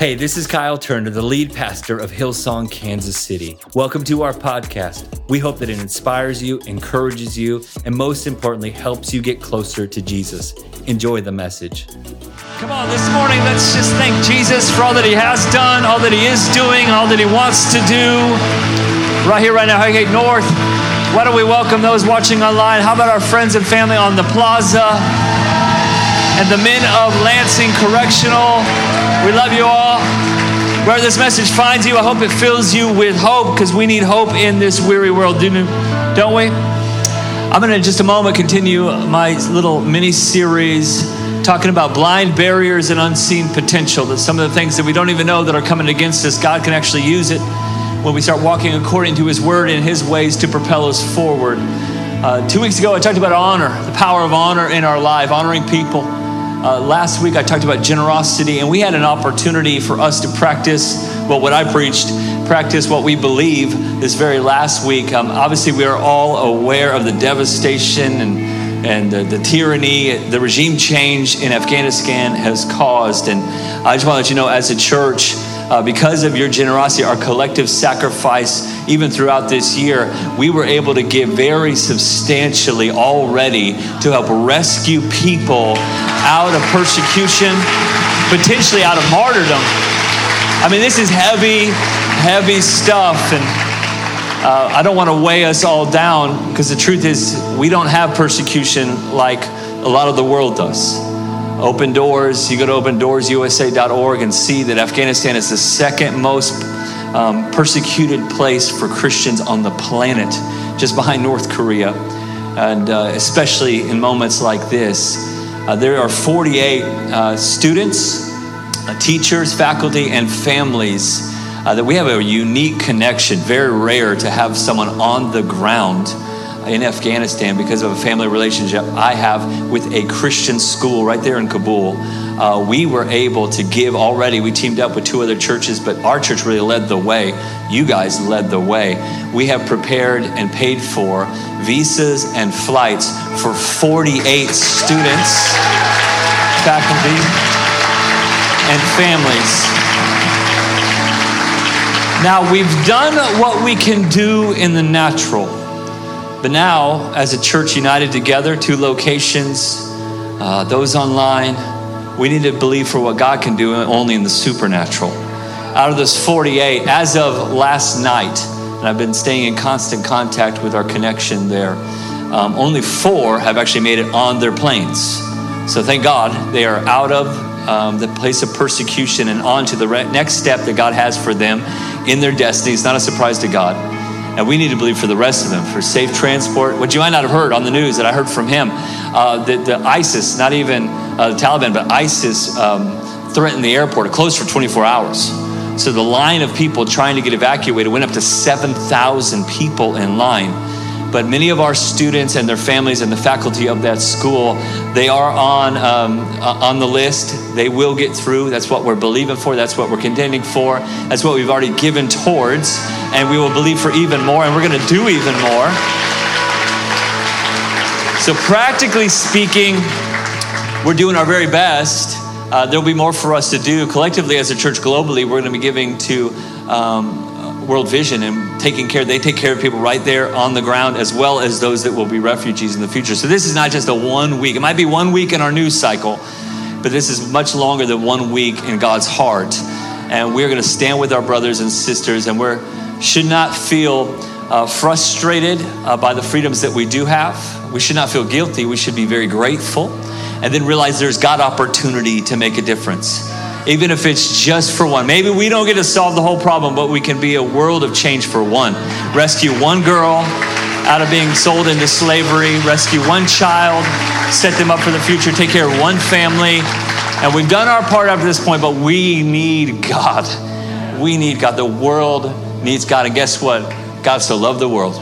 Hey, this is Kyle Turner, the lead pastor of Hillsong, Kansas City. Welcome to our podcast. We hope that it inspires you, encourages you, and most importantly, helps you get closer to Jesus. Enjoy the message. Come on, this morning, let's just thank Jesus for all that He has done, all that He is doing, all that He wants to do. Right here, right now, Highgate North. Why don't we welcome those watching online? How about our friends and family on the plaza? And the men of Lansing Correctional. We love you all. Where this message finds you, I hope it fills you with hope because we need hope in this weary world, don't we? I'm going to, just a moment, continue my little mini series talking about blind barriers and unseen potential. That some of the things that we don't even know that are coming against us, God can actually use it when we start walking according to His word and His ways to propel us forward. Uh, two weeks ago, I talked about honor, the power of honor in our life, honoring people. Uh, last week I talked about generosity, and we had an opportunity for us to practice well, what I preached, practice what we believe this very last week. Um, obviously, we are all aware of the devastation and, and the, the tyranny, the regime change in Afghanistan has caused. And I just want to let you know, as a church, uh, because of your generosity, our collective sacrifice, even throughout this year, we were able to give very substantially already to help rescue people out of persecution, potentially out of martyrdom. I mean, this is heavy, heavy stuff. And uh, I don't want to weigh us all down because the truth is, we don't have persecution like a lot of the world does. Open Doors, you go to opendoorsusa.org and see that Afghanistan is the second most um, persecuted place for Christians on the planet, just behind North Korea. And uh, especially in moments like this, uh, there are 48 uh, students, uh, teachers, faculty, and families uh, that we have a unique connection. Very rare to have someone on the ground in Afghanistan because of a family relationship I have with a Christian school right there in Kabul. Uh, we were able to give already. We teamed up with two other churches, but our church really led the way. You guys led the way. We have prepared and paid for visas and flights for 48 students, faculty, and families. Now, we've done what we can do in the natural. But now, as a church united together, two locations, uh, those online, we need to believe for what God can do only in the supernatural. Out of those 48, as of last night, and I've been staying in constant contact with our connection there, um, only four have actually made it on their planes. So thank God they are out of um, the place of persecution and on to the next step that God has for them in their destiny. It's not a surprise to God. And we need to believe for the rest of them for safe transport. What you might not have heard on the news that I heard from him uh, that the ISIS, not even uh, the Taliban, but ISIS um, threatened the airport. It closed for 24 hours. So the line of people trying to get evacuated went up to 7,000 people in line but many of our students and their families and the faculty of that school they are on um, uh, on the list they will get through that's what we're believing for that's what we're contending for that's what we've already given towards and we will believe for even more and we're going to do even more so practically speaking we're doing our very best uh, there'll be more for us to do collectively as a church globally we're going to be giving to um, World Vision and taking care, they take care of people right there on the ground as well as those that will be refugees in the future. So this is not just a one week, it might be one week in our news cycle, but this is much longer than one week in God's heart. And we're going to stand with our brothers and sisters, and we should not feel uh, frustrated uh, by the freedoms that we do have. We should not feel guilty. We should be very grateful and then realize there's God opportunity to make a difference even if it's just for one. Maybe we don't get to solve the whole problem, but we can be a world of change for one. Rescue one girl out of being sold into slavery, rescue one child, set them up for the future, take care of one family. And we've done our part up to this point, but we need God. We need God. The world needs God. And guess what? God so loved the world,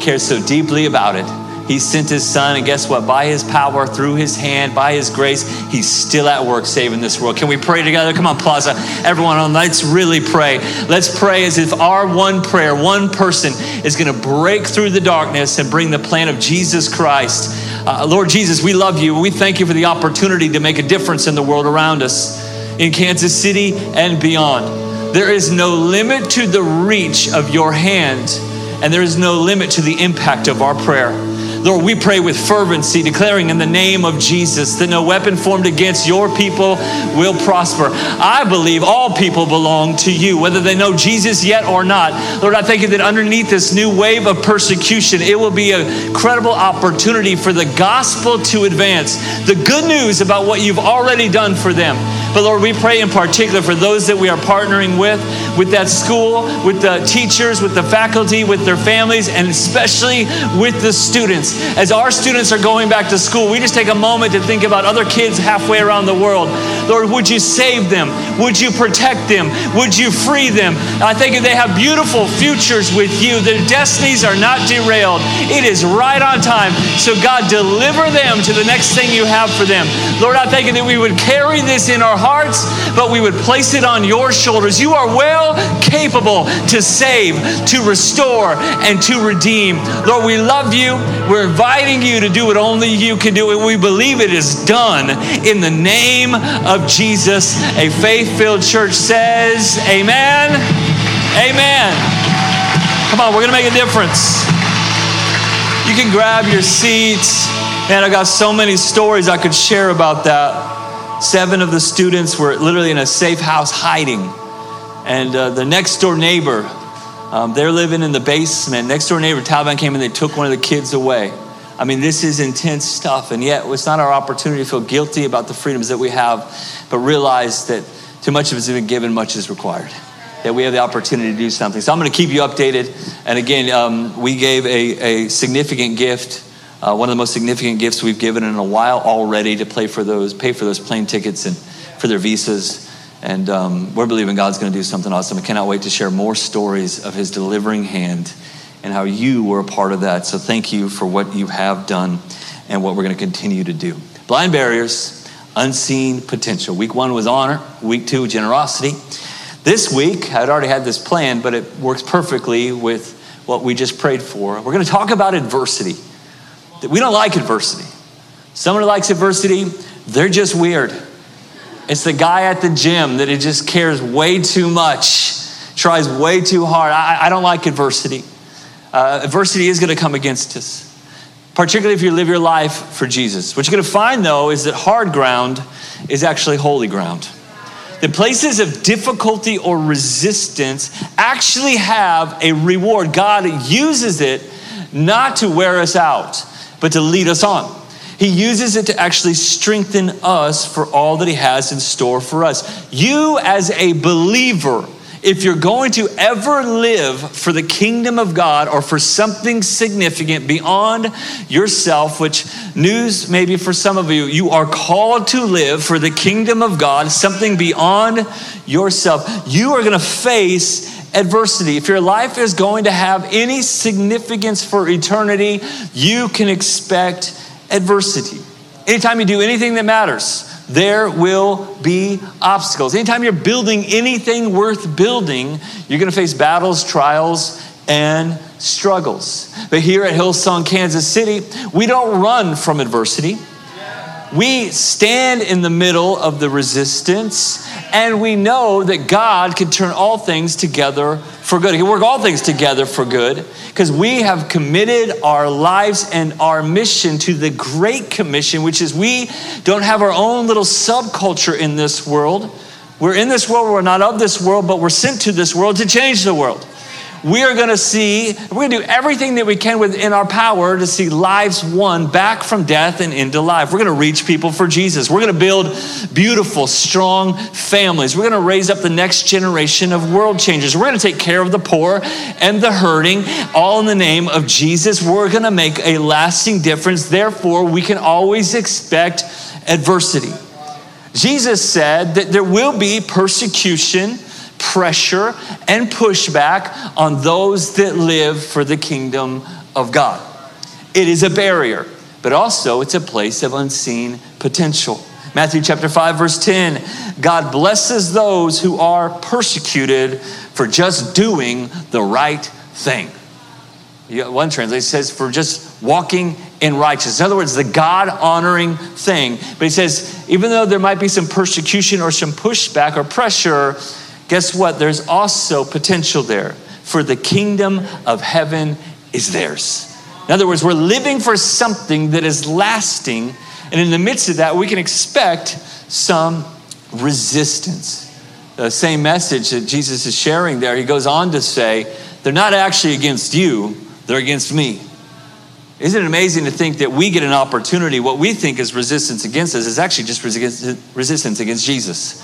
cares so deeply about it he sent his son, and guess what? By his power, through his hand, by his grace, he's still at work saving this world. Can we pray together? Come on, Plaza. Everyone on, let's really pray. Let's pray as if our one prayer, one person, is going to break through the darkness and bring the plan of Jesus Christ. Uh, Lord Jesus, we love you. We thank you for the opportunity to make a difference in the world around us. in Kansas City and beyond. There is no limit to the reach of your hand, and there is no limit to the impact of our prayer. Lord, we pray with fervency, declaring in the name of Jesus that no weapon formed against your people will prosper. I believe all people belong to you, whether they know Jesus yet or not. Lord, I thank you that underneath this new wave of persecution, it will be a credible opportunity for the gospel to advance. The good news about what you've already done for them. But Lord, we pray in particular for those that we are partnering with, with that school, with the teachers, with the faculty, with their families, and especially with the students as our students are going back to school, we just take a moment to think about other kids halfway around the world. Lord, would you save them? Would you protect them? Would you free them? I think they have beautiful futures with you. Their destinies are not derailed. It is right on time. So, God, deliver them to the next thing you have for them. Lord, I thank you that we would carry this in our hearts, but we would place it on your shoulders. You are well capable to save, to restore, and to redeem. Lord, we love you. We're inviting you to do what only you can do, and we believe it is done in the name of Jesus. A faith filled church says, Amen. Amen. Come on, we're going to make a difference. You can grab your seats. Man, I got so many stories I could share about that. Seven of the students were literally in a safe house hiding. And uh, the next door neighbor, um, they're living in the basement. Next door neighbor, Taliban came and they took one of the kids away. I mean, this is intense stuff, and yet it's not our opportunity to feel guilty about the freedoms that we have, but realize that too much of us has been given, much is required. That we have the opportunity to do something. So I'm going to keep you updated. And again, um, we gave a, a significant gift, uh, one of the most significant gifts we've given in a while already to pay for those, pay for those plane tickets and for their visas. And um, we're believing God's going to do something awesome. I cannot wait to share more stories of His delivering hand and how you were a part of that. So thank you for what you have done and what we're going to continue to do. Blind barriers, unseen potential. Week one was honor, week two, generosity. This week, I'd already had this planned, but it works perfectly with what we just prayed for. We're going to talk about adversity. We don't like adversity. Someone who likes adversity, they're just weird. It's the guy at the gym that it just cares way too much, tries way too hard. I, I don't like adversity uh, adversity is going to come against us, particularly if you live your life for Jesus. What you're going to find, though, is that hard ground is actually holy ground. The places of difficulty or resistance actually have a reward. God uses it not to wear us out, but to lead us on. He uses it to actually strengthen us for all that He has in store for us. You, as a believer, if you're going to ever live for the kingdom of God or for something significant beyond yourself, which news maybe for some of you, you are called to live for the kingdom of God, something beyond yourself, you are going to face adversity. If your life is going to have any significance for eternity, you can expect adversity. Anytime you do anything that matters, there will be obstacles. Anytime you're building anything worth building, you're going to face battles, trials, and struggles. But here at Hillsong, Kansas City, we don't run from adversity. We stand in the middle of the resistance, and we know that God can turn all things together for good. He can work all things together for good because we have committed our lives and our mission to the Great Commission, which is we don't have our own little subculture in this world. We're in this world, we're not of this world, but we're sent to this world to change the world we are going to see, we're going to do everything that we can within our power to see lives won back from death and into life. We're going to reach people for Jesus. We're going to build beautiful, strong families. We're going to raise up the next generation of world changers. We're going to take care of the poor and the hurting, all in the name of Jesus. We're going to make a lasting difference. Therefore, we can always expect adversity. Jesus said that there will be persecution pressure and pushback on those that live for the kingdom of God. It is a barrier, but also it's a place of unseen potential. Matthew chapter 5 verse 10, God blesses those who are persecuted for just doing the right thing. one translation says for just walking in righteousness. In other words, the God honoring thing. But he says, even though there might be some persecution or some pushback or pressure, guess what? There's also potential there for the kingdom of heaven is theirs. In other words, we're living for something that is lasting, and in the midst of that, we can expect some resistance. The same message that Jesus is sharing there, he goes on to say, they're not actually against you, they're against me. Isn't it amazing to think that we get an opportunity? What we think is resistance against us is actually just resistance against Jesus.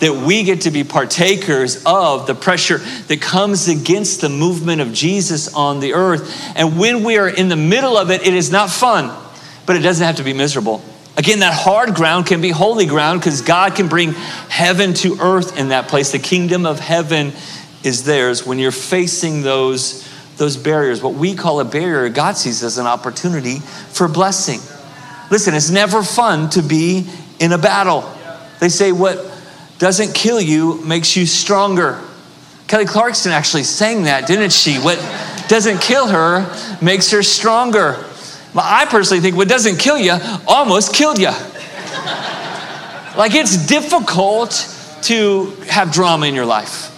That we get to be partakers of the pressure that comes against the movement of Jesus on the earth. And when we are in the middle of it, it is not fun, but it doesn't have to be miserable. Again, that hard ground can be holy ground because God can bring heaven to earth in that place. The kingdom of heaven is theirs when you're facing those those barriers. What we call a barrier, God sees as an opportunity for blessing. Listen, it's never fun to be in a battle. They say what doesn't kill you makes you stronger. Kelly Clarkson actually sang that, didn't she? What doesn't kill her makes her stronger. Well, I personally think what doesn't kill you almost killed you. like it's difficult to have drama in your life.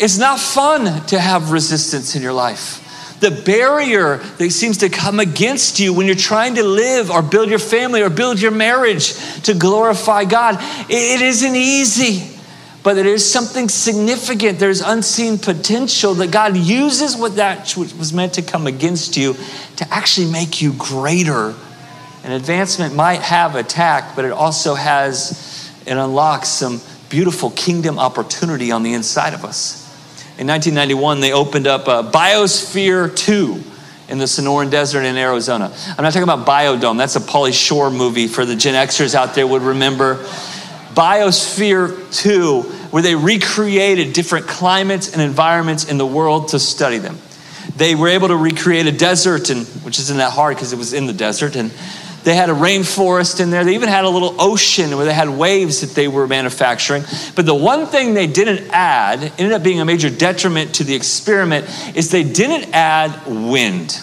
It's not fun to have resistance in your life. The barrier that seems to come against you when you're trying to live or build your family or build your marriage to glorify God, it isn't easy but it is something significant. There's unseen potential that God uses what that was meant to come against you to actually make you greater. An advancement might have attack, but it also has and unlocks some beautiful kingdom opportunity on the inside of us. In 1991, they opened up a Biosphere 2 in the Sonoran Desert in Arizona. I'm not talking about Biodome. That's a Pauly Shore movie for the Gen Xers out there would remember. Biosphere 2, where they recreated different climates and environments in the world to study them. They were able to recreate a desert, and, which isn't that hard because it was in the desert, and they had a rainforest in there. They even had a little ocean where they had waves that they were manufacturing. But the one thing they didn't add, ended up being a major detriment to the experiment, is they didn't add wind.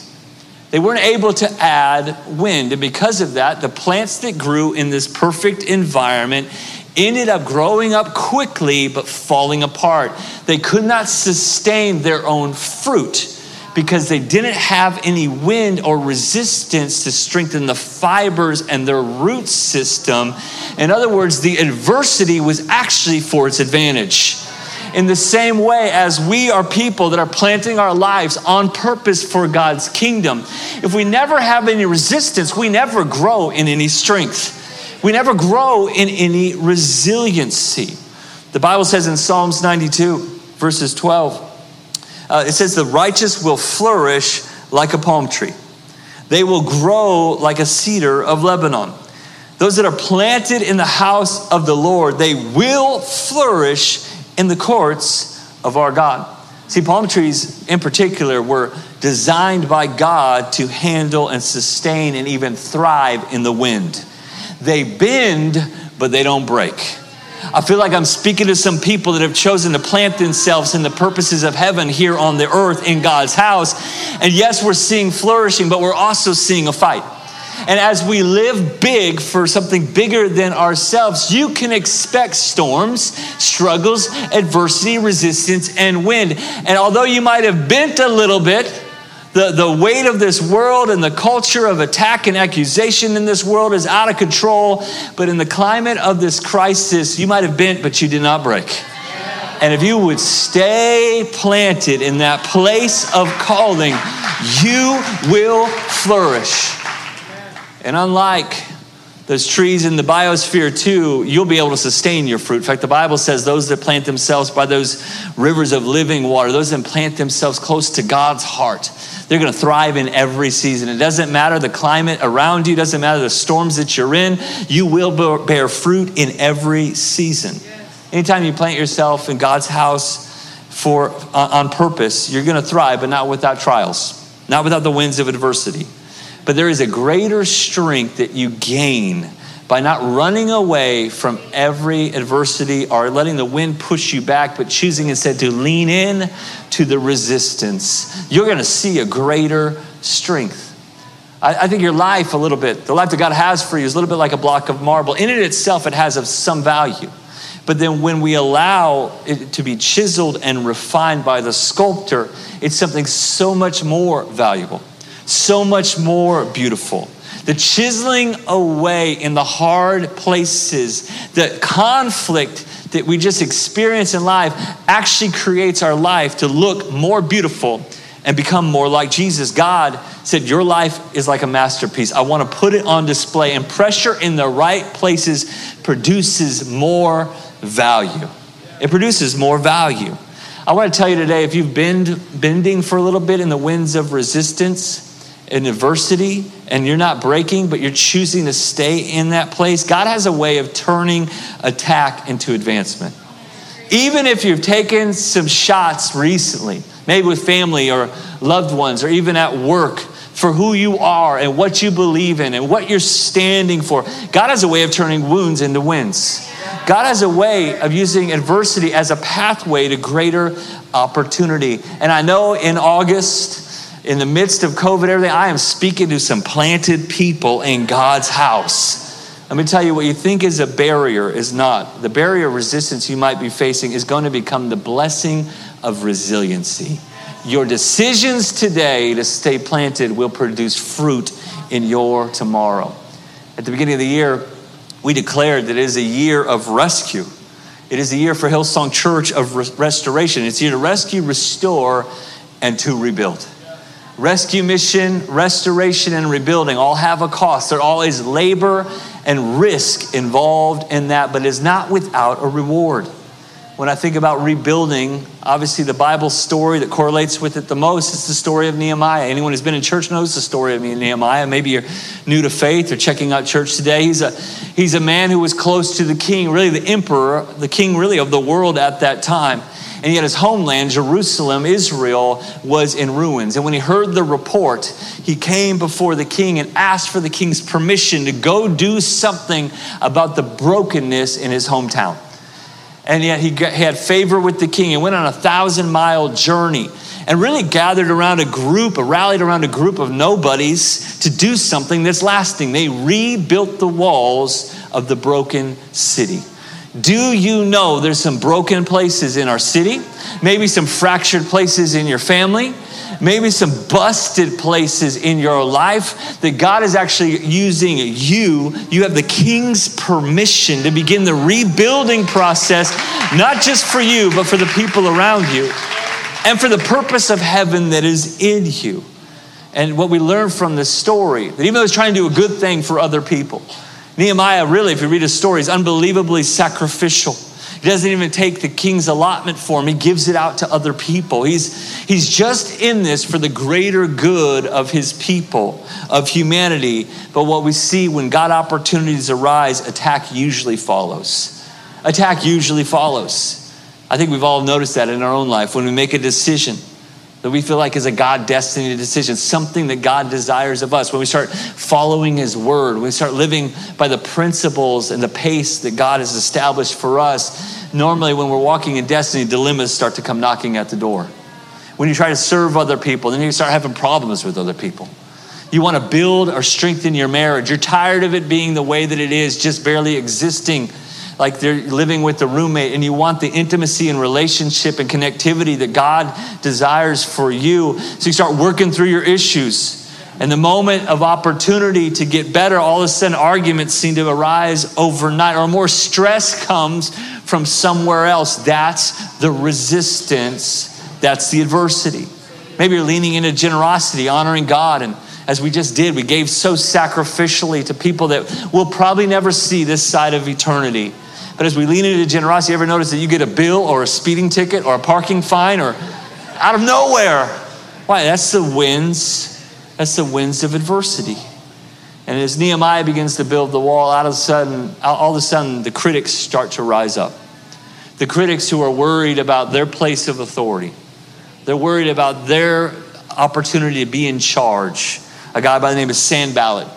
They weren't able to add wind. And because of that, the plants that grew in this perfect environment ended up growing up quickly but falling apart. They could not sustain their own fruit because they didn't have any wind or resistance to strengthen the fibers and their root system. In other words, the adversity was actually for its advantage. In the same way as we are people that are planting our lives on purpose for God's kingdom, if we never have any resistance, we never grow in any strength. We never grow in any resiliency. The Bible says in Psalms 92, verses 12, uh, it says, The righteous will flourish like a palm tree, they will grow like a cedar of Lebanon. Those that are planted in the house of the Lord, they will flourish in the courts of our God. See, palm trees in particular were designed by God to handle and sustain and even thrive in the wind. They bend, but they don't break. I feel like I'm speaking to some people that have chosen to plant themselves in the purposes of heaven here on the earth in God's house. And yes, we're seeing flourishing, but we're also seeing a fight. And as we live big for something bigger than ourselves, you can expect storms, struggles, adversity, resistance, and wind. And although you might have bent a little bit, the, the weight of this world and the culture of attack and accusation in this world is out of control. But in the climate of this crisis, you might have bent, but you did not break. And if you would stay planted in that place of calling, you will flourish. And unlike those trees in the Biosphere 2, you'll be able to sustain your fruit. In fact, the Bible says those that plant themselves by those rivers of living water, those that plant themselves close to God's heart, they're going to thrive in every season. It doesn't matter the climate around you, doesn't matter the storms that you're in, you will bear fruit in every season. Anytime you plant yourself in God's house for uh, on purpose, you're going to thrive, but not without trials, not without the winds of adversity. But there is a greater strength that you gain by not running away from every adversity or letting the wind push you back, but choosing instead to lean in to the resistance, you're going to see a greater strength. I, think your life a little bit, the life that God has for you is a little bit like a block of marble. In it itself, it has some value. But then when we allow it to be chiseled and refined by the sculptor, it's something so much more valuable, so much more beautiful. The chiseling away in the hard places, the conflict that we just experience in life actually creates our life to look more beautiful and become more like Jesus. God said, Your life is like a masterpiece. I want to put it on display, and pressure in the right places produces more value. It produces more value. I want to tell you today if you've been bending for a little bit in the winds of resistance and adversity, and you're not breaking, but you're choosing to stay in that place, God has a way of turning attack into advancement. Even if you've taken some shots recently, maybe with family or loved ones, or even at work, for who you are and what you believe in and what you're standing for, God has a way of turning wounds into wins. God has a way of using adversity as a pathway to greater opportunity. And I know in August, in the midst of COVID, everything, I am speaking to some planted people in God's house. Let me tell you what you think is a barrier is not. The barrier of resistance you might be facing is going to become the blessing of resiliency. Your decisions today to stay planted will produce fruit in your tomorrow. At the beginning of the year, we declared that it is a year of rescue. It is a year for Hillsong Church of restoration. It's year to rescue, restore, and to rebuild. Rescue mission, restoration, and rebuilding all have a cost. There always labor and risk involved in that, but is not without a reward. When I think about rebuilding, obviously the Bible story that correlates with it the most is the story of Nehemiah. Anyone who's been in church knows the story of Nehemiah. Maybe you're new to faith or checking out church today. He's a, he's a man who was close to the king, really the emperor, the king really of the world at that time. And yet his homeland, Jerusalem, Israel, was in ruins. And when he heard the report, he came before the king and asked for the king's permission to go do something about the brokenness in his hometown and yet he, got, he had favor with the king and went on a thousand mile journey and really gathered around a group, rallied around a group of nobodies to do something that's lasting. They rebuilt the walls of the broken city. Do you know there's some broken places in our city? Maybe some fractured places in your family? maybe some busted places in your life that God is actually using you. You have the king's permission to begin the rebuilding process, not just for you, but for the people around you and for the purpose of heaven that is in you. And what we learn from this story, that even though he's trying to do a good thing for other people, Nehemiah really, if you read his story, is unbelievably sacrificial. He doesn't even take the king's allotment for him, he gives it out to other people. He's, he's just in this for the greater good of his people, of humanity. But what we see when God opportunities arise, attack usually follows. Attack usually follows. I think we've all noticed that in our own life when we make a decision that we feel like is a God destiny decision, something that God desires of us. When we start following His word, when we start living by the principles and the pace that God has established for us, normally when we're walking in destiny, dilemmas start to come knocking at the door. When you try to serve other people, then you start having problems with other people. You want to build or strengthen your marriage. You're tired of it being the way that it is, just barely existing like they're living with a roommate and you want the intimacy and relationship and connectivity that God desires for you. So you start working through your issues. And the moment of opportunity to get better, all of a sudden arguments seem to arise overnight, or more stress comes from somewhere else. That's the resistance, that's the adversity. Maybe you're leaning into generosity, honoring God, and as we just did, we gave so sacrificially to people that we'll probably never see this side of eternity. But as we lean into generosity, ever notice that you get a bill or a speeding ticket or a parking fine or out of nowhere? Why? That's the winds. That's the winds of adversity. And as Nehemiah begins to build the wall, out of a sudden, all of a sudden, the critics start to rise up. The critics who are worried about their place of authority. They're worried about their opportunity to be in charge. A guy by the name of Sanballat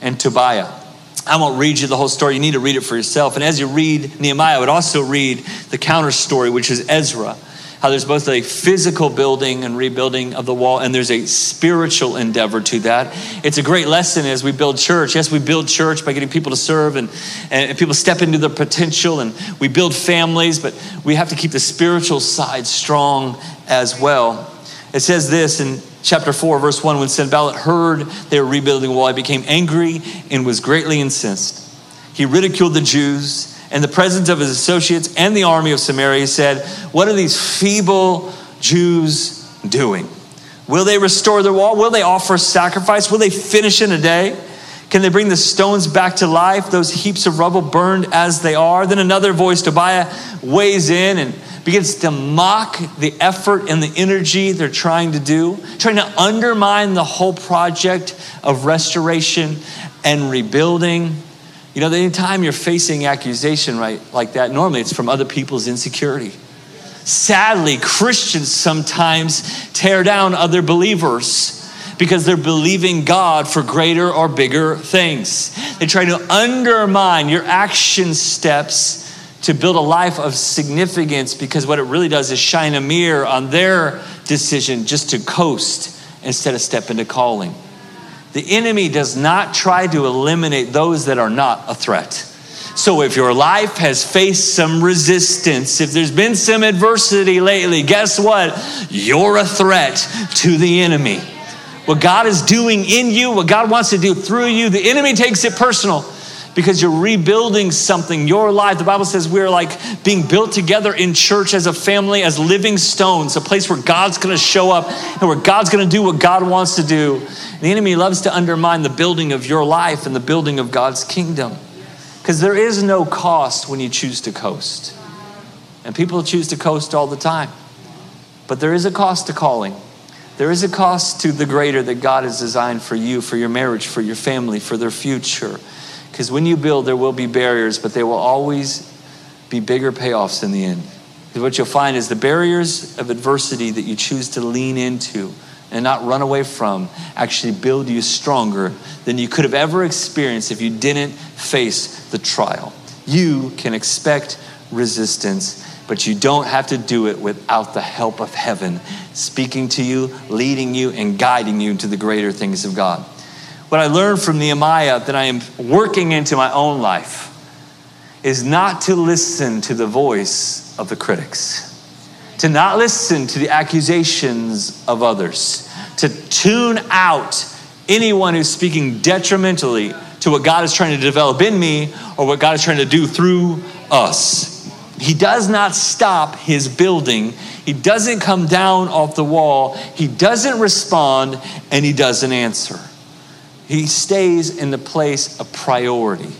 and Tobiah. I won't read you the whole story. You need to read it for yourself. And as you read Nehemiah, I would also read the counter story, which is Ezra. how there's both a physical building and rebuilding of the wall, and there's a spiritual endeavor to that. It's a great lesson as we build church. Yes, we build church by getting people to serve and, and people step into their potential, and we build families, but we have to keep the spiritual side strong as well. It says this in chapter 4, verse 1 when Sanballat heard they were rebuilding the wall, he became angry and was greatly incensed. He ridiculed the Jews and the presence of his associates and the army of Samaria He said, What are these feeble Jews doing? Will they restore the wall? Will they offer sacrifice? Will they finish in a day? Can they bring the stones back to life, those heaps of rubble burned as they are? Then another voice, Tobiah, weighs in and begins to mock the effort and the energy they're trying to do, trying to undermine the whole project of restoration and rebuilding. You know, anytime you're facing accusation right like that, normally it's from other people's insecurity. Sadly, Christians sometimes tear down other believers because they're believing God for greater or bigger things. They try to undermine your action steps to build a life of significance because what it really does is shine a mirror on their decision just to coast instead of step into calling. The enemy does not try to eliminate those that are not a threat. So if your life has faced some resistance, if there's been some adversity lately, guess what? You're a threat to the enemy. What God is doing in you, what God wants to do through you, the enemy takes it personal because you're rebuilding something, your life. The Bible says we're like being built together in church as a family, as living stones, a place where God's gonna show up and where God's gonna do what God wants to do. And the enemy loves to undermine the building of your life and the building of God's kingdom. Because there is no cost when you choose to coast. And people choose to coast all the time. But there is a cost to calling. There is a cost to the greater that God has designed for you, for your marriage, for your family, for their future. Because when you build, there will be barriers, but there will always be bigger payoffs in the end. What you'll find is the barriers of adversity that you choose to lean into and not run away from actually build you stronger than you could have ever experienced if you didn't face the trial. You can expect resistance, but you don't have to do it without the help of heaven speaking to you, leading you, and guiding you to the greater things of God what I learned from Nehemiah that I am working into my own life is not to listen to the voice of the critics, to not listen to the accusations of others, to tune out anyone who's speaking detrimentally to what God is trying to develop in me or what God is trying to do through us. He does not stop his building. He doesn't come down off the wall. He doesn't respond and he doesn't answer. He stays in the place of priority.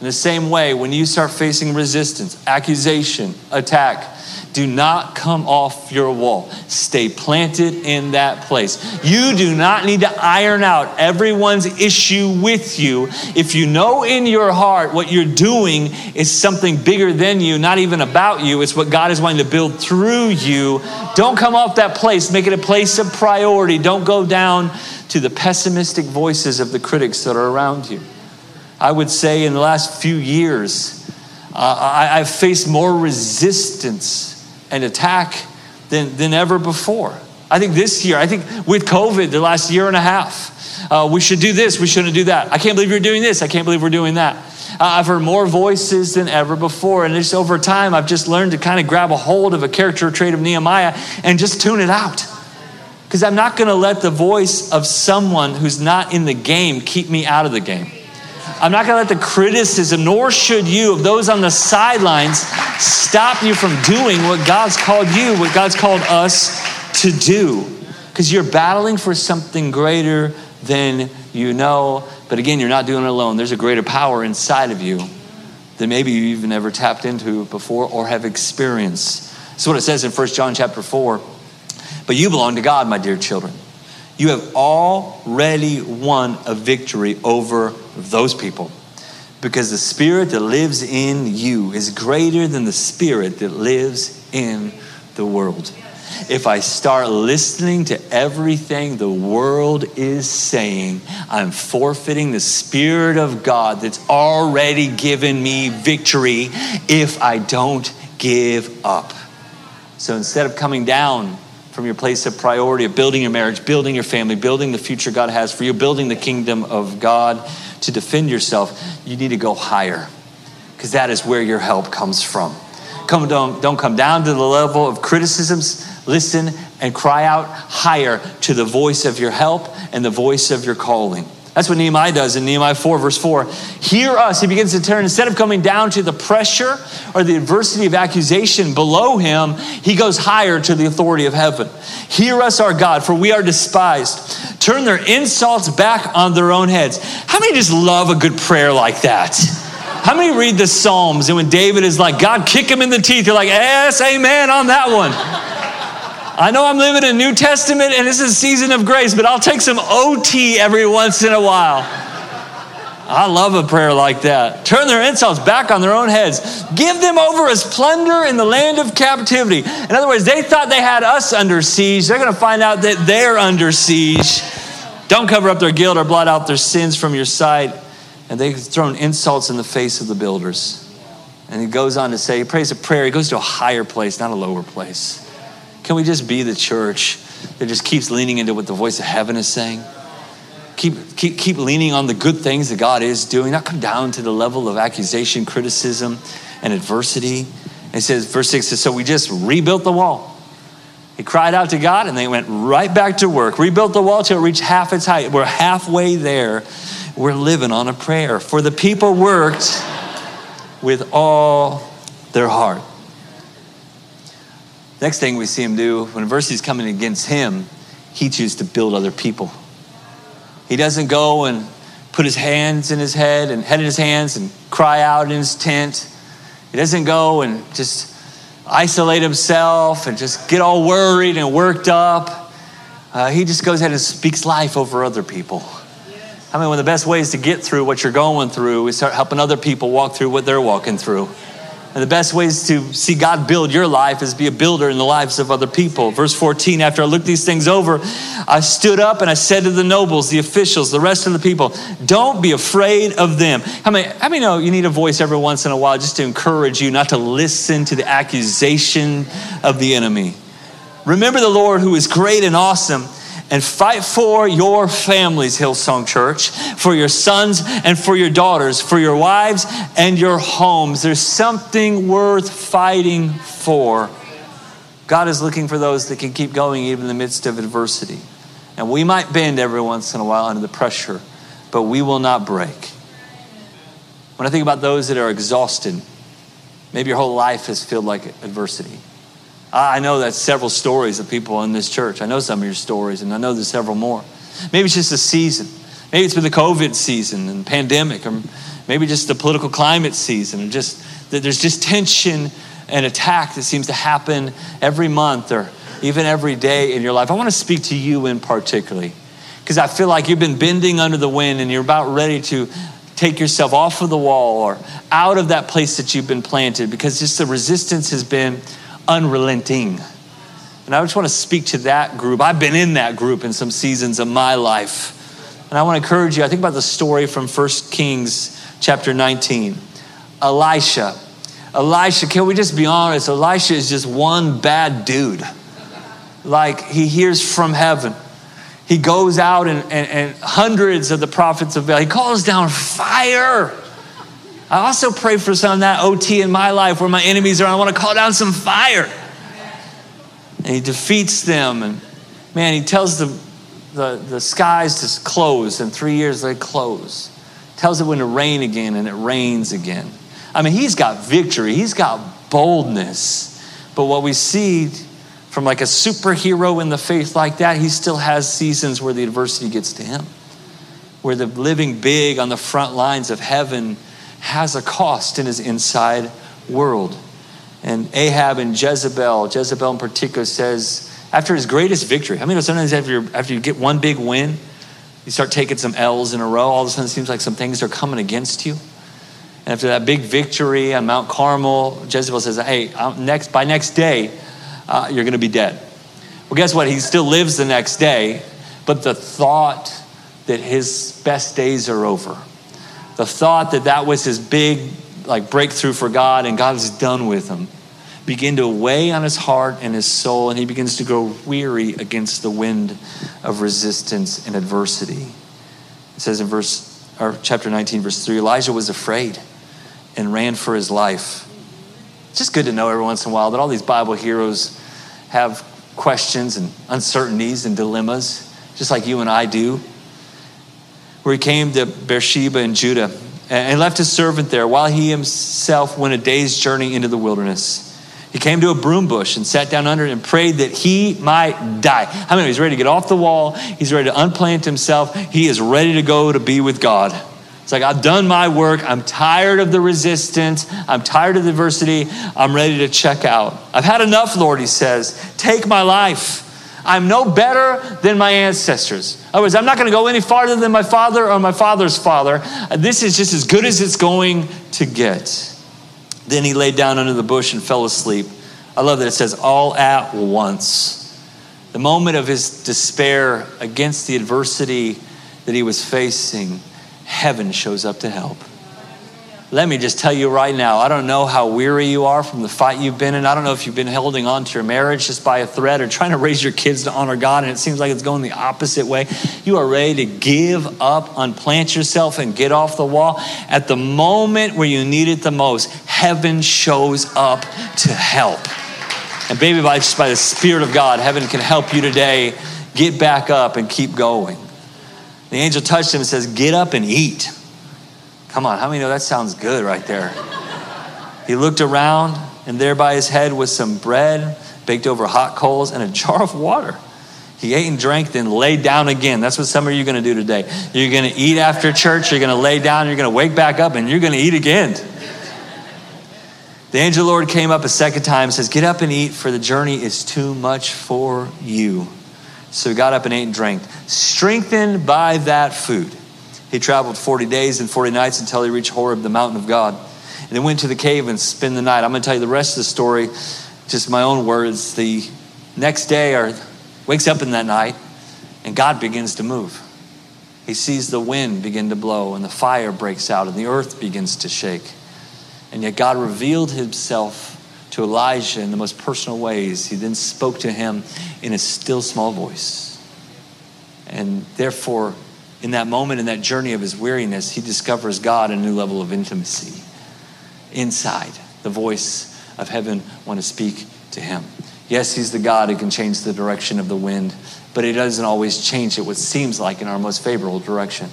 In the same way, when you start facing resistance, accusation, attack, do not come off your wall. Stay planted in that place. You do not need to iron out everyone's issue with you. If you know in your heart what you're doing is something bigger than you, not even about you, it's what God is wanting to build through you, don't come off that place. Make it a place of priority. Don't go down to the pessimistic voices of the critics that are around you. I would say in the last few years, uh, I, have faced more resistance and attack than, than ever before. I think this year, I think with COVID, the last year and a half, uh, we should do this, we shouldn't do that. I can't believe you're doing this, I can't believe we're doing that. Uh, I've heard more voices than ever before. And just over time, I've just learned to kind of grab a hold of a character trait of Nehemiah and just tune it out. Because I'm not going to let the voice of someone who's not in the game keep me out of the game. I'm not going to let the criticism, nor should you, of those on the sidelines stop you from doing what God's called you, what God's called us to do. Because you're battling for something greater than you know. But again, you're not doing it alone. There's a greater power inside of you that maybe you even ever tapped into before or have experienced. That's what it says in 1 John chapter 4. But you belong to God, my dear children. You have already won a victory over those people because the spirit that lives in you is greater than the spirit that lives in the world. If I start listening to everything the world is saying, I'm forfeiting the Spirit of God that's already given me victory if I don't give up. So instead of coming down from your place of priority of building your marriage, building your family, building the future God has for you, building the kingdom of God to defend yourself, you need to go higher because that is where your help comes from. Come, don't, don't come down to the level of criticisms. Listen and cry out higher to the voice of your help and the voice of your calling. That's what Nehemiah does in Nehemiah 4, verse 4. Hear us. He begins to turn. Instead of coming down to the pressure or the adversity of accusation below him, he goes higher to the authority of heaven. Hear us, our God, for we are despised. Turn their insults back on their own heads. How many just love a good prayer like that? How many read the Psalms and when David is like, God, kick him in the teeth, you're like, yes, amen on that one. I know I'm living in New Testament and this is a season of grace, but I'll take some OT every once in a while. I love a prayer like that. Turn their insults back on their own heads. Give them over as plunder in the land of captivity. In other words, they thought they had us under siege. They're going to find out that they're under siege. Don't cover up their guilt or blot out their sins from your sight. And they've thrown insults in the face of the builders. And he goes on to say, he prays a prayer. He goes to a higher place, not a lower place. Can we just be the church that just keeps leaning into what the voice of heaven is saying? Keep, keep, keep leaning on the good things that God is doing, not come down to the level of accusation, criticism, and adversity. And it says, verse 6 says, So we just rebuilt the wall. He cried out to God and they went right back to work. Rebuilt the wall till it reached half its height. We're halfway there. We're living on a prayer. For the people worked with all their heart. Next thing we see him do, when adversity is coming against him, he chooses to build other people. He doesn't go and put his hands in his head and head in his hands and cry out in his tent. He doesn't go and just isolate himself and just get all worried and worked up. Uh, he just goes ahead and speaks life over other people. I mean, one of the best ways to get through what you're going through is start helping other people walk through what they're walking through. And the best ways to see God build your life is be a builder in the lives of other people. Verse 14, after I looked these things over, I stood up and I said to the nobles, the officials, the rest of the people, don't be afraid of them. How many, how many know you need a voice every once in a while just to encourage you not to listen to the accusation of the enemy? Remember the Lord who is great and awesome and fight for your families, Hillsong Church, for your sons and for your daughters, for your wives and your homes. There's something worth fighting for. God is looking for those that can keep going even in the midst of adversity. And we might bend every once in a while under the pressure, but we will not break. When I think about those that are exhausted, maybe your whole life has felt like adversity. I know that's several stories of people in this church. I know some of your stories, and I know there's several more. Maybe it's just a season. Maybe it's been the COVID season and pandemic, or maybe just the political climate season, and just that there's just tension and attack that seems to happen every month or even every day in your life. I want to speak to you in particularly because I feel like you've been bending under the wind and you're about ready to take yourself off of the wall or out of that place that you've been planted because just the resistance has been unrelenting. And I just want to speak to that group. I've been in that group in some seasons of my life. And I want to encourage you. I think about the story from 1 Kings chapter 19. Elisha. Elisha, can we just be honest? Elisha is just one bad dude. Like he hears from heaven. He goes out and, and, and hundreds of the prophets of Baal, he calls down fire. I also pray for some of that OT in my life where my enemies are. I want to call down some fire. And he defeats them. And man, he tells the, the, the skies to close. In three years, they close. Tells it when to rain again, and it rains again. I mean, he's got victory, he's got boldness. But what we see from like a superhero in the faith like that, he still has seasons where the adversity gets to him, where the living big on the front lines of heaven has a cost in his inside world. And Ahab and Jezebel, Jezebel in particular, says, after his greatest victory, I mean, sometimes after, after you get one big win, you start taking some L's in a row, all of a sudden it seems like some things are coming against you. And after that big victory on Mount Carmel, Jezebel says, hey, next, by next day, uh, you're going to be dead. Well, guess what? He still lives the next day, but the thought that his best days are over the thought that that was his big like breakthrough for God and God is done with him begin to weigh on his heart and his soul, and he begins to grow weary against the wind of resistance and adversity. It says in verse or chapter 19, verse 3, Elijah was afraid and ran for his life. It's just good to know every once in a while that all these Bible heroes have questions and uncertainties and dilemmas, just like you and I do. Where he came to Beersheba in Judah and left his servant there while he himself went a day's journey into the wilderness. He came to a broom bush and sat down under it and prayed that he might die. How many? He's ready to get off the wall. He's ready to unplant himself. He is ready to go to be with God. It's like, I've done my work. I'm tired of the resistance. I'm tired of the adversity. I'm ready to check out. I've had enough, Lord, he says. Take my life. I'm no better than my ancestors. In other words, I'm not going to go any farther than my father or my father's father. This is just as good as it's going to get. Then he laid down under the bush and fell asleep. I love that it says, all at once. The moment of his despair against the adversity that he was facing, heaven shows up to help. Let me just tell you right now, I don't know how weary you are from the fight you've been in. I don't know if you've been holding on to your marriage just by a thread or trying to raise your kids to honor God and it seems like it's going the opposite way. You are ready to give up, unplant yourself, and get off the wall. At the moment where you need it the most, heaven shows up to help. And baby, by just by the Spirit of God, heaven can help you today get back up and keep going. The angel touched him and says, Get up and eat. Come on, how many know that sounds good right there? He looked around, and there by his head was some bread baked over hot coals and a jar of water. He ate and drank, then laid down again. That's what some of you are going to do today. You're going to eat after church, you're going to lay down, you're going to wake back up, and you're going to eat again. The angel Lord came up a second time and says, Get up and eat, for the journey is too much for you. So he got up and ate and drank, strengthened by that food. He traveled 40 days and 40 nights until he reached Horeb, the mountain of God. And then went to the cave and spent the night. I'm going to tell you the rest of the story, just my own words. The next day, or wakes up in that night, and God begins to move. He sees the wind begin to blow, and the fire breaks out, and the earth begins to shake. And yet, God revealed himself to Elijah in the most personal ways. He then spoke to him in a still small voice. And therefore, in that moment, in that journey of his weariness, he discovers God a new level of intimacy. Inside, the voice of heaven want to speak to him. Yes, he's the God who can change the direction of the wind, but he doesn't always change it what seems like in our most favorable direction.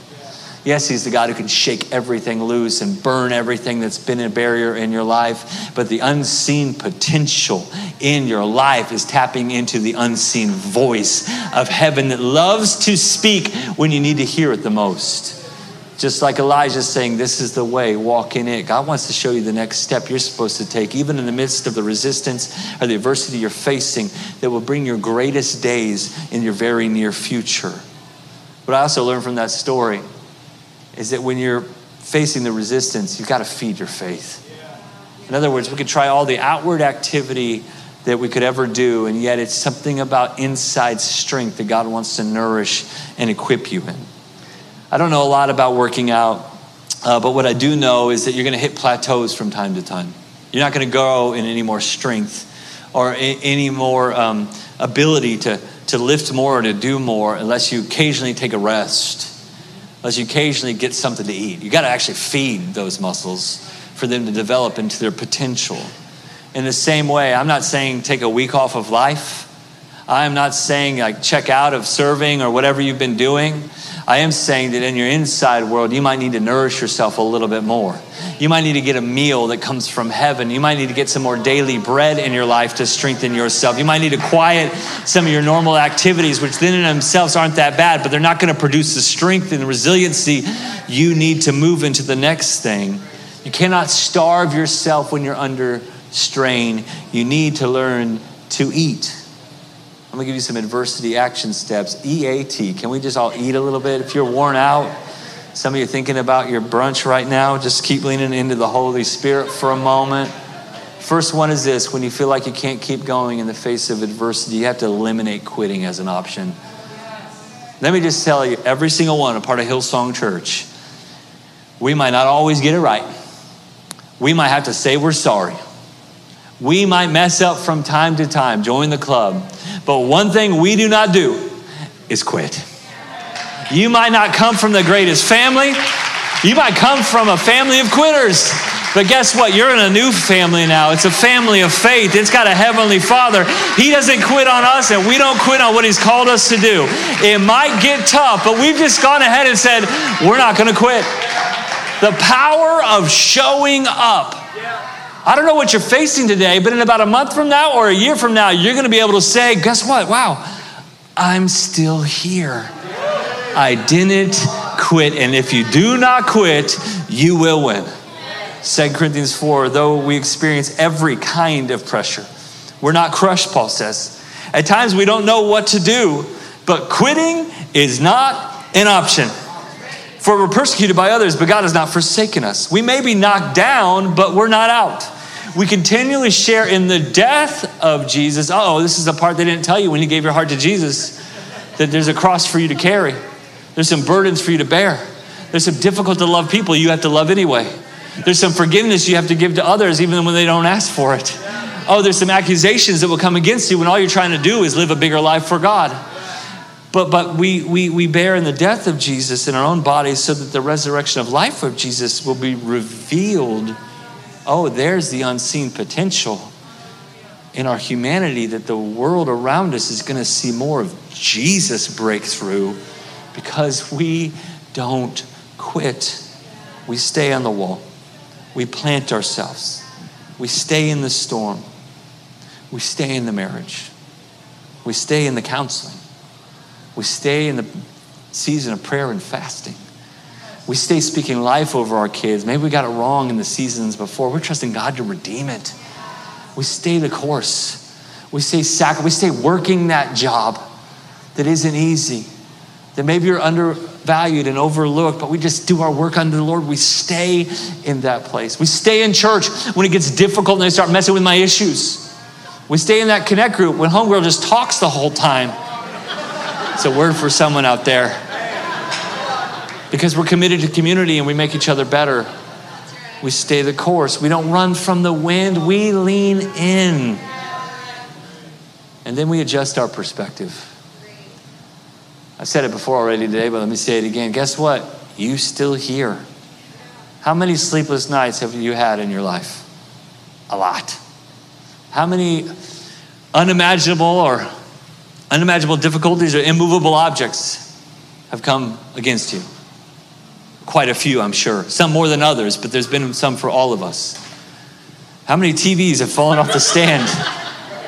Yes, He's the God who can shake everything loose and burn everything that's been a barrier in your life. But the unseen potential in your life is tapping into the unseen voice of heaven that loves to speak when you need to hear it the most. Just like Elijah saying, This is the way, walk in it. God wants to show you the next step you're supposed to take, even in the midst of the resistance or the adversity you're facing, that will bring your greatest days in your very near future. What I also learned from that story is that when you're facing the resistance, you've got to feed your faith. In other words, we could try all the outward activity that we could ever do, and yet it's something about inside strength that God wants to nourish and equip you in. I don't know a lot about working out, uh, but what I do know is that you're going to hit plateaus from time to time. You're not going to grow in any more strength or any more um, ability to, to lift more or to do more unless you occasionally take a rest unless you occasionally get something to eat. You got to actually feed those muscles for them to develop into their potential. In the same way, I'm not saying take a week off of life. I'm not saying like check out of serving or whatever you've been doing. I am saying that in your inside world, you might need to nourish yourself a little bit more. You might need to get a meal that comes from heaven. You might need to get some more daily bread in your life to strengthen yourself. You might need to quiet some of your normal activities, which then in themselves aren't that bad, but they're not going to produce the strength and the resiliency you need to move into the next thing. You cannot starve yourself when you're under strain. You need to learn to eat. I'm gonna give you some adversity action steps. EAT. Can we just all eat a little bit? If you're worn out, some of you thinking about your brunch right now, just keep leaning into the Holy Spirit for a moment. First one is this when you feel like you can't keep going in the face of adversity, you have to eliminate quitting as an option. Let me just tell you, every single one, a part of Hillsong Church, we might not always get it right. We might have to say we're sorry. We might mess up from time to time, join the club. But one thing we do not do is quit. You might not come from the greatest family, you might come from a family of quitters. But guess what? You're in a new family now. It's a family of faith. It's got a heavenly father. He doesn't quit on us, and we don't quit on what he's called us to do. It might get tough, but we've just gone ahead and said, we're not going to quit. The power of showing up. I don't know what you're facing today, but in about a month from now or a year from now, you're going to be able to say, guess what? Wow, I'm still here. I didn't quit. And if you do not quit, you will win. 2 Corinthians 4, though we experience every kind of pressure, we're not crushed, Paul says. At times we don't know what to do, but quitting is not an option. For we're persecuted by others, but God has not forsaken us. We may be knocked down, but we're not out. We continually share in the death of Jesus. Oh, this is the part they didn't tell you when you gave your heart to Jesus that there's a cross for you to carry, there's some burdens for you to bear, there's some difficult to love people you have to love anyway. There's some forgiveness you have to give to others even when they don't ask for it. Oh, there's some accusations that will come against you when all you're trying to do is live a bigger life for God. But, but we, we, we bear in the death of Jesus in our own bodies so that the resurrection of life of Jesus will be revealed. Oh, there's the unseen potential in our humanity that the world around us is going to see more of Jesus break through because we don't quit. We stay on the wall. We plant ourselves. We stay in the storm. We stay in the marriage. We stay in the counseling. We stay in the season of prayer and fasting. We stay speaking life over our kids. Maybe we got it wrong in the seasons before. We're trusting God to redeem it. We stay the course. We stay sac- we stay working that job that isn't easy. That maybe you're undervalued and overlooked, but we just do our work under the Lord. We stay in that place. We stay in church when it gets difficult and they start messing with my issues. We stay in that connect group when Homegirl just talks the whole time. It's a word for someone out there. Because we're committed to community and we make each other better. We stay the course. We don't run from the wind, we lean in. And then we adjust our perspective. I've said it before already today, but let me say it again. Guess what? You still here. How many sleepless nights have you had in your life? A lot. How many unimaginable or unimaginable difficulties or immovable objects have come against you? Quite a few, I'm sure. Some more than others, but there's been some for all of us. How many TVs have fallen off the stand?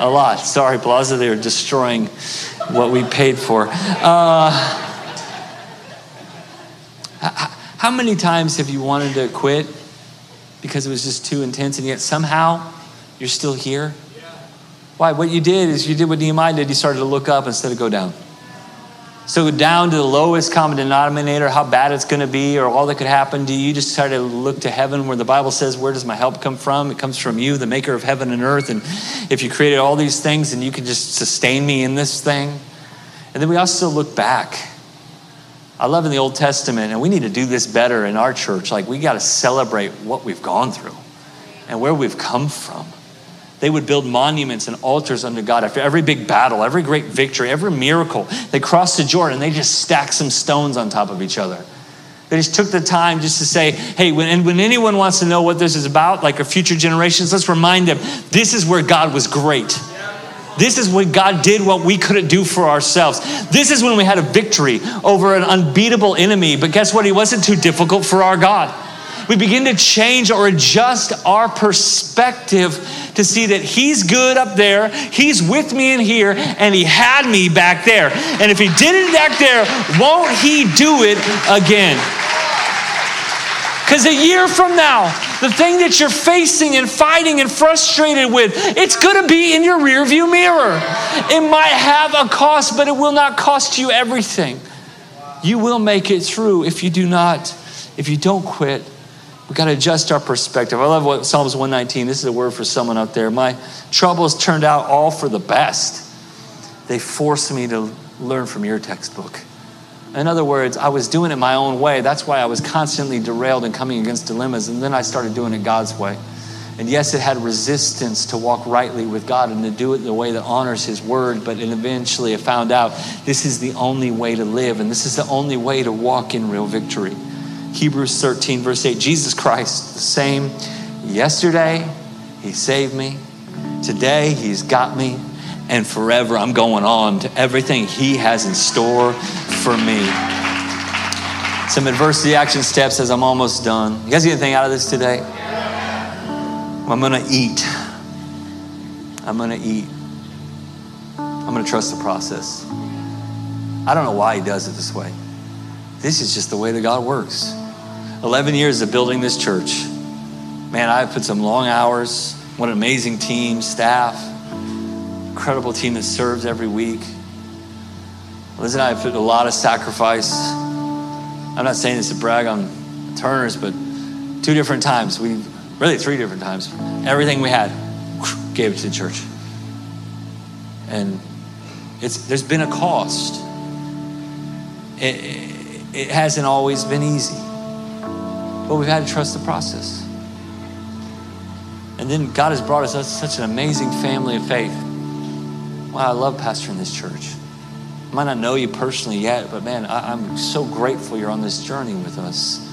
A lot. Sorry, Plaza, they are destroying what we paid for. Uh, how many times have you wanted to quit because it was just too intense and yet somehow you're still here? Why? What you did is you did what Nehemiah did. You started to look up instead of go down. So down to the lowest common denominator, how bad it's going to be, or all that could happen Do you. Just try to look to heaven, where the Bible says, "Where does my help come from? It comes from you, the Maker of heaven and earth." And if you created all these things, and you can just sustain me in this thing. And then we also look back. I love in the Old Testament, and we need to do this better in our church. Like we got to celebrate what we've gone through and where we've come from. They would build monuments and altars unto God after every big battle, every great victory, every miracle. They crossed the Jordan they just stacked some stones on top of each other. They just took the time just to say, hey, when, and when anyone wants to know what this is about, like our future generations, let's remind them this is where God was great. This is when God did what we couldn't do for ourselves. This is when we had a victory over an unbeatable enemy. But guess what? He wasn't too difficult for our God we begin to change or adjust our perspective to see that He's good up there, He's with me in here, and He had me back there. And if He did it back there, won't He do it again? Because a year from now, the thing that you're facing and fighting and frustrated with, it's going to be in your rearview mirror. It might have a cost, but it will not cost you everything. You will make it through if you do not, if you don't quit we got to adjust our perspective. I love what Psalms 119, this is a word for someone out there. My troubles turned out all for the best. They forced me to learn from your textbook. In other words, I was doing it my own way. That's why I was constantly derailed and coming against dilemmas. And then I started doing it God's way. And yes, it had resistance to walk rightly with God and to do it the way that honors His word. But eventually I found out this is the only way to live, and this is the only way to walk in real victory. Hebrews 13, verse 8 Jesus Christ, the same yesterday, He saved me. Today, He's got me. And forever, I'm going on to everything He has in store for me. Some adversity action steps as I'm almost done. You guys get anything out of this today? I'm going to eat. I'm going to eat. I'm going to trust the process. I don't know why he does it this way. This is just the way that God works. 11 years of building this church. Man, I've put some long hours. What an amazing team, staff, incredible team that serves every week. Liz and I have put a lot of sacrifice. I'm not saying this to brag on Turners, but two different times we really three different times. Everything we had, gave it to the church. And it's, there's been a cost. It, it hasn't always been easy, but we've had to trust the process. And then God has brought us such an amazing family of faith. Wow, I love pastoring this church. I might not know you personally yet, but man, I, I'm so grateful you're on this journey with us.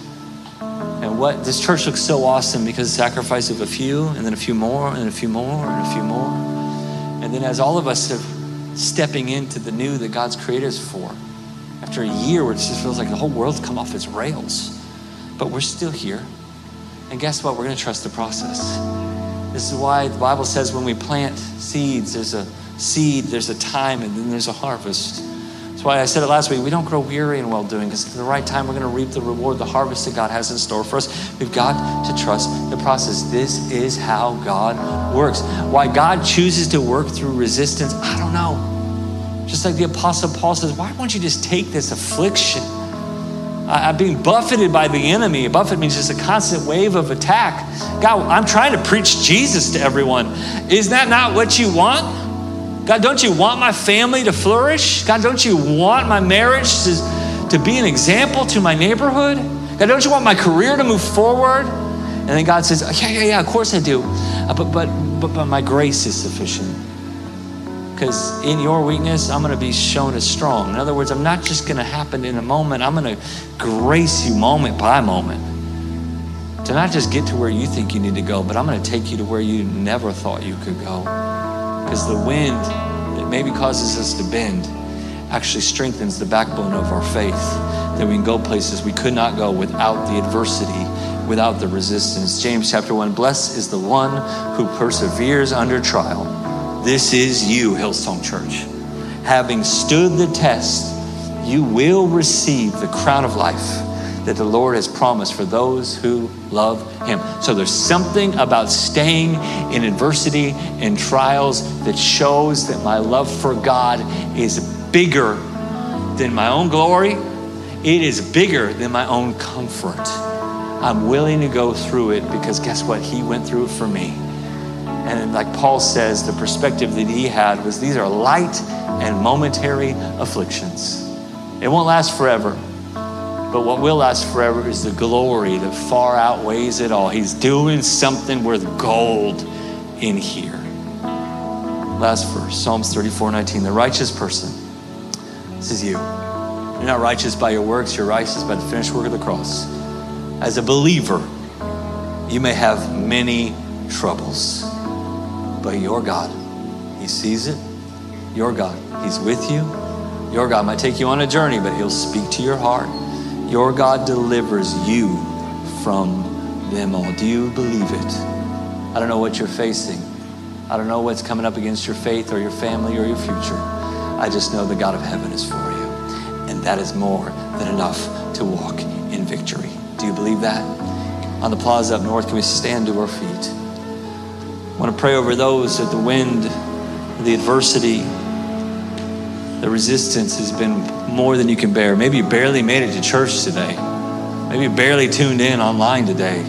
And what this church looks so awesome because the sacrifice of a few, and then a few more, and a few more, and a few more. And then as all of us are stepping into the new that God's created us for, after a year where it just feels like the whole world's come off its rails, but we're still here. And guess what? We're going to trust the process. This is why the Bible says when we plant seeds, there's a seed, there's a time, and then there's a harvest. That's why I said it last week. We don't grow weary in well doing because at the right time we're going to reap the reward, the harvest that God has in store for us. We've got to trust the process. This is how God works. Why God chooses to work through resistance, I don't know. Just like the Apostle Paul says, why won't you just take this affliction? I'm being buffeted by the enemy. Buffet means just a constant wave of attack. God, I'm trying to preach Jesus to everyone. Is that not what you want? God, don't you want my family to flourish? God, don't you want my marriage to, to be an example to my neighborhood? God, don't you want my career to move forward? And then God says, Yeah, yeah, yeah, of course I do. Uh, but, but, but, but my grace is sufficient. Because in your weakness, I'm going to be shown as strong. In other words, I'm not just going to happen in a moment, I'm going to grace you moment by moment to not just get to where you think you need to go, but I'm going to take you to where you never thought you could go. Because the wind that maybe causes us to bend actually strengthens the backbone of our faith, that we can go places we could not go without the adversity, without the resistance. James chapter 1 Blessed is the one who perseveres under trial. This is you, Hillsong Church. Having stood the test, you will receive the crown of life that the Lord has promised for those who love Him. So there's something about staying in adversity and trials that shows that my love for God is bigger than my own glory, it is bigger than my own comfort. I'm willing to go through it because guess what? He went through it for me. And like Paul says, the perspective that he had was these are light and momentary afflictions. It won't last forever. But what will last forever is the glory that far outweighs it all. He's doing something worth gold in here. Last verse, Psalms 34 19. The righteous person, this is you. You're not righteous by your works, you're righteous by the finished work of the cross. As a believer, you may have many troubles, but your God, He sees it. Your God, He's with you. Your God might take you on a journey, but He'll speak to your heart. Your God delivers you from them all. Do you believe it? I don't know what you're facing. I don't know what's coming up against your faith or your family or your future. I just know the God of heaven is for you. And that is more than enough to walk in victory. Do you believe that? On the plaza up north, can we stand to our feet? I want to pray over those that the wind, the adversity, the resistance has been more than you can bear. Maybe you barely made it to church today. Maybe you barely tuned in online today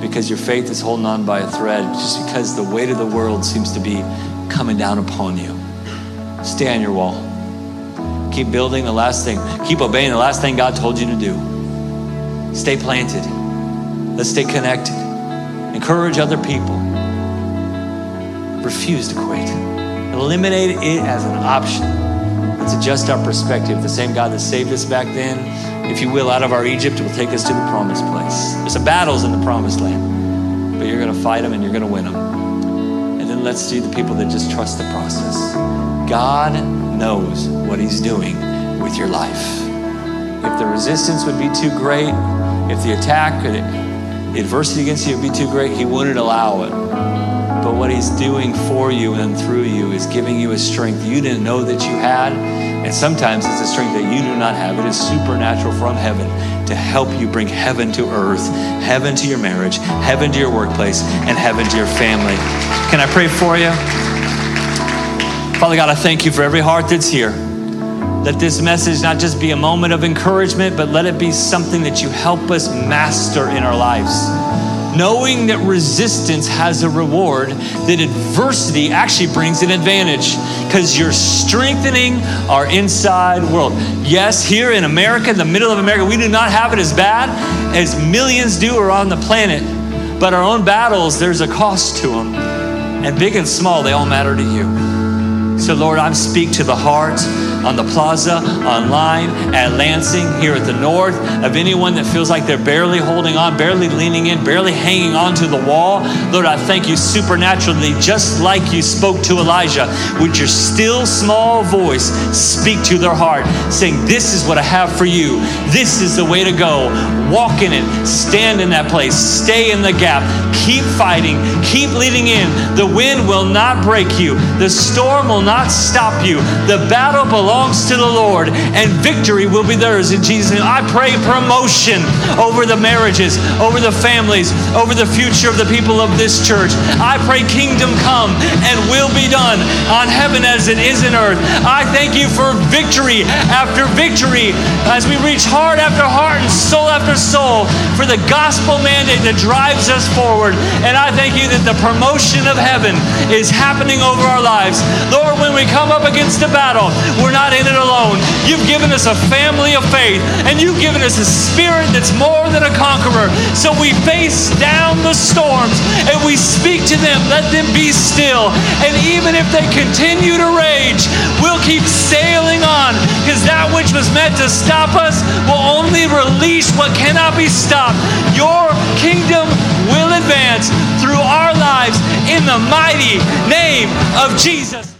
because your faith is holding on by a thread, just because the weight of the world seems to be coming down upon you. Stay on your wall. Keep building the last thing. Keep obeying the last thing God told you to do. Stay planted. Let's stay connected. Encourage other people refuse to quit. Eliminate it as an option. Let's adjust our perspective. The same God that saved us back then, if you will, out of our Egypt, will take us to the promised place. There's some battles in the promised land, but you're going to fight them and you're going to win them. And then let's see the people that just trust the process. God knows what He's doing with your life. If the resistance would be too great, if the attack or the adversity against you would be too great, He wouldn't allow it. But what He's doing for you and through you is giving you a strength you didn't know that you had. And sometimes it's a strength that you do not have. It is supernatural from heaven to help you bring heaven to earth, heaven to your marriage, heaven to your workplace, and heaven to your family. Can I pray for you? Father God, I thank you for every heart that's here. Let this message not just be a moment of encouragement, but let it be something that you help us master in our lives. Knowing that resistance has a reward, that adversity actually brings an advantage because you're strengthening our inside world. Yes, here in America, in the middle of America, we do not have it as bad as millions do around the planet. But our own battles, there's a cost to them. And big and small, they all matter to you. So, Lord, I speak to the heart on the plaza, online, at Lansing, here at the north, of anyone that feels like they're barely holding on, barely leaning in, barely hanging on to the wall. Lord, I thank you supernaturally, just like you spoke to Elijah, with your still small voice, speak to their heart, saying, This is what I have for you. This is the way to go. Walk in it, stand in that place, stay in the gap, keep fighting, keep leading in. The wind will not break you, the storm will not stop you. The battle belongs to the Lord, and victory will be theirs in Jesus' name. I pray promotion over the marriages, over the families, over the future of the people of this church. I pray kingdom come and will be done on heaven as it is in earth. I thank you for victory after victory as we reach heart after heart and soul after soul for the gospel mandate that drives us forward. And I thank you that the promotion of heaven is happening over our lives. When we come up against a battle, we're not in it alone. You've given us a family of faith, and you've given us a spirit that's more than a conqueror. So we face down the storms and we speak to them, let them be still. And even if they continue to rage, we'll keep sailing on because that which was meant to stop us will only release what cannot be stopped. Your kingdom will advance through our lives in the mighty name of Jesus.